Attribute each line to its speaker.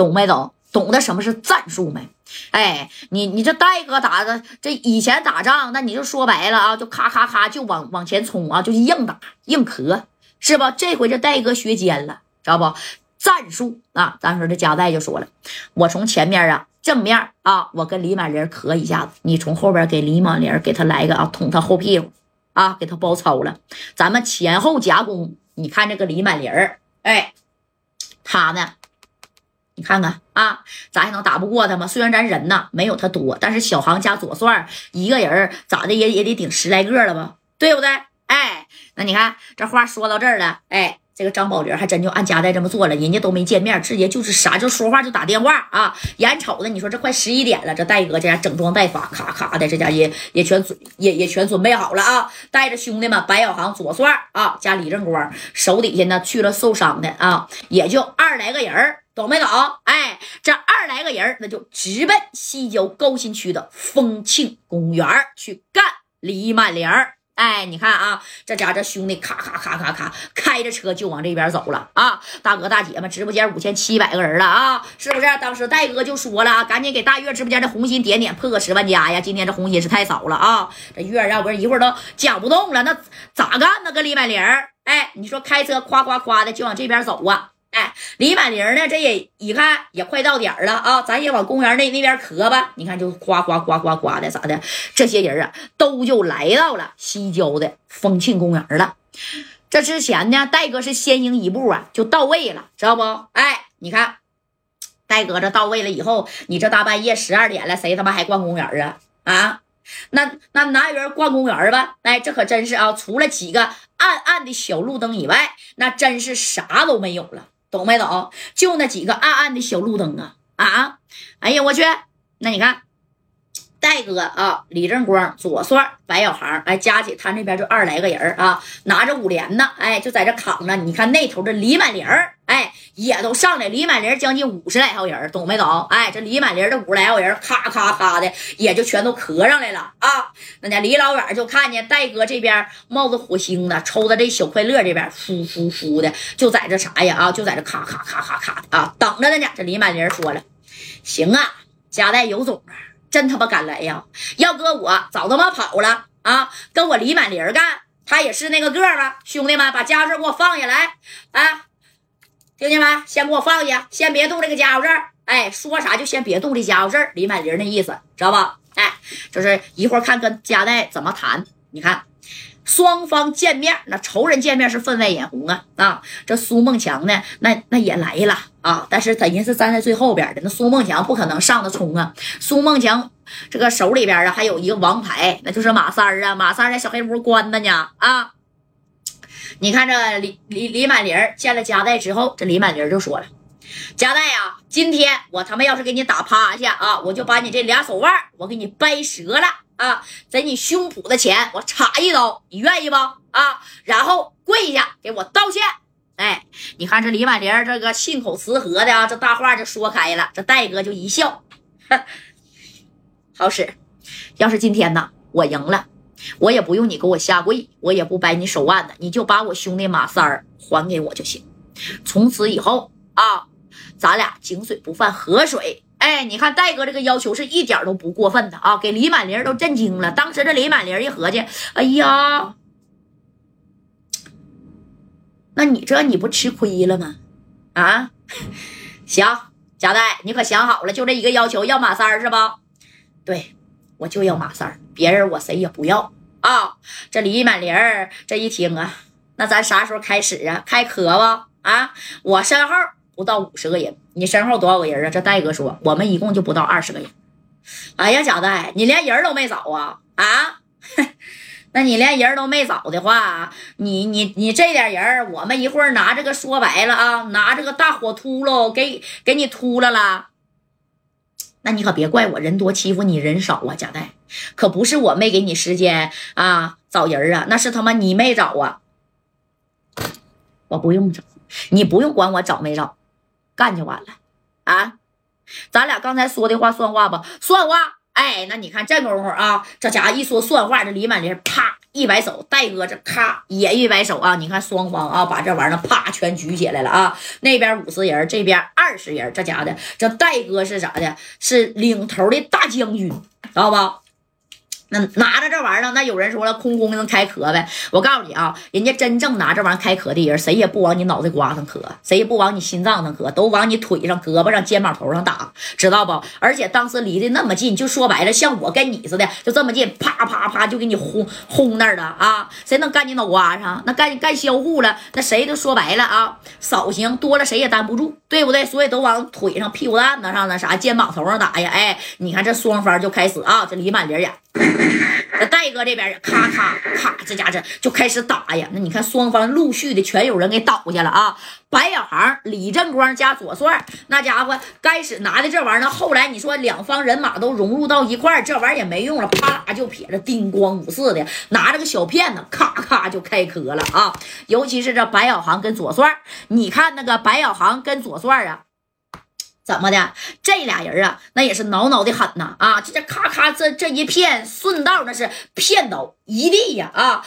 Speaker 1: 懂没懂？懂得什么是战术没？哎，你你这戴哥打的这以前打仗，那你就说白了啊，就咔咔咔就往往前冲啊，就是硬打硬磕，是吧？这回这戴哥学尖了，知道不？战术啊！当时这加代就说了，我从前面啊，正面啊，我跟李满林磕一下子，你从后边给李满林给他来个啊，捅他后屁股啊，给他包抄了。咱们前后夹攻，你看这个李满林哎，他呢？你看看啊，咱还能打不过他吗？虽然咱人呢没有他多，但是小航加左帅一个人咋的也也得顶十来个了吧？对不对？哎，那你看这话说到这儿了，哎，这个张宝林还真就按家带这么做了，人家都没见面，直接就是啥就说话就打电话啊。眼瞅着你说这快十一点了，这戴哥这家整装待发，咔咔的这家也也全准也也全准备好了啊，带着兄弟们白小航、左帅啊加李正光手底下呢去了受伤的啊，也就二十来个人儿。懂没懂？哎，这二来个人那就直奔西郊高新区的丰庆公园去干李满玲哎，你看啊，这家这兄弟咔咔咔咔咔开着车就往这边走了啊！大哥大姐们，直播间五千七百个人了啊，是不是？当时戴哥就说了，赶紧给大月直播间的红心点点破个十万加呀！今天这红心是太少了啊！这月要不是一会儿都讲不动了，那咋干呢？跟李满玲哎，你说开车夸夸夸的就往这边走啊！哎，李满玲呢？这也一看也快到点了啊，咱也往公园那那边磕吧。你看，就哗哗哗哗哗的，咋的？这些人啊，都就来到了西郊的丰庆公园了。这之前呢，戴哥是先行一步啊，就到位了，知道不？哎，你看，戴哥这到位了以后，你这大半夜十二点了，谁他妈还逛公园啊？啊，那那哪有人逛公园吧？哎，这可真是啊，除了几个暗暗的小路灯以外，那真是啥都没有了。懂没懂？就那几个暗暗的小路灯啊啊！哎呀，我去！那你看，戴哥啊，李正光、左帅、白小航，哎，加起他那边就二十来个人啊，拿着五连呢，哎，就在这扛着。你看那头的李满玲，哎，也都上来。李满林将近五十来号人，懂没懂？哎，这李满林这五十来号人，咔咔咔的，也就全都磕上来了啊。那家离老远就看见戴哥这边冒着火星子，抽的这小快乐这边呼呼呼的，就在这啥呀啊，就在这咔咔咔咔咔的啊，等着呢呢。这李满林说了，行啊，家带有种啊。真他妈敢来呀！要搁我早他妈跑了啊！跟我李满林干，他也是那个个吧？兄弟们，把家伙事给我放下来啊！听见没？先给我放下，先别动这个家伙事儿。哎，说啥就先别动这家伙事儿。李满林那意思知道吧？哎，就是一会儿看跟家代怎么谈。你看。双方见面，那仇人见面是分外眼红啊！啊，这苏梦强呢，那那也来了啊！但是人是站在最后边的，那苏梦强不可能上的冲啊！苏梦强这个手里边啊，还有一个王牌，那就是马三啊！马三在小黑屋关着呢啊！你看这李李李满林见了加代之后，这李满林就说了：“加代呀，今天我他妈要是给你打趴下啊，我就把你这俩手腕我给你掰折了。”啊，在你胸脯的钱我插一刀，你愿意不？啊，然后跪下给我道歉。哎，你看这李满玲这个信口雌和的啊，这大话就说开了。这戴哥就一笑，好使。要是今天呢，我赢了，我也不用你给我下跪，我也不掰你手腕子，你就把我兄弟马三儿还给我就行。从此以后啊，咱俩井水不犯河水。哎，你看戴哥这个要求是一点都不过分的啊，给李满玲都震惊了。当时这李满玲一合计，哎呀，那你这你不吃亏了吗？啊，行，贾代，你可想好了，就这一个要求，要马三是吧？对，我就要马三别人我谁也不要啊。这李满玲这一听啊，那咱啥时候开始啊？开磕吧啊！我身后。不到五十个人，你身后多少个人啊？这戴哥说，我们一共就不到二十个人。哎呀，贾戴，你连人都没找啊？啊？那你连人都没找的话，你你你这点人，我们一会儿拿这个说白了啊，拿这个大火秃噜给给你秃了了。那你可别怪我人多欺负你人少啊，贾戴，可不是我没给你时间啊找人啊，那是他妈你没找啊。我不用找，你不用管我找没找。干就完了，啊！咱俩刚才说的话算话不？算话！哎，那你看这功夫啊，这家伙一说算话，这李满林啪一摆手，戴哥这咔也一摆手啊！你看双方啊，把这玩意儿啪全举起来了啊！那边五十人，这边二十人，这家的这戴哥是啥的？是领头的大将军，知道吧？那拿着这玩意儿，那有人说了，空空能开壳呗？我告诉你啊，人家真正拿这玩意儿开壳的人，谁也不往你脑袋瓜上磕，谁也不往你心脏上磕，都往你腿上、胳膊上、肩膀头上打，知道不？而且当时离得那么近，就说白了，像我跟你似的，就这么近，啪啪啪就给你轰轰那儿了啊！谁能干你脑瓜上？那干干销户了，那谁都说白了啊，少行，多了谁也担不住，对不对？所以都往腿上、屁股蛋子上那啥、肩膀头上打呀！哎，你看这双方就开始啊，这李满林呀。那戴哥这边也咔咔咔，这家子就开始打呀。那你看双方陆续的全有人给倒下了啊。白小航、李正光加左帅，那家伙开始拿的这玩意儿，后来你说两方人马都融入到一块儿，这玩意儿也没用了，啪啦就撇着，叮咣五四的，拿着个小片子，咔咔就开磕了啊。尤其是这白小航跟左帅，你看那个白小航跟左帅啊。怎么的？这俩人啊，那也是挠挠的狠呐！啊，这这咔咔，这这一片顺道那是骗倒一地呀！啊。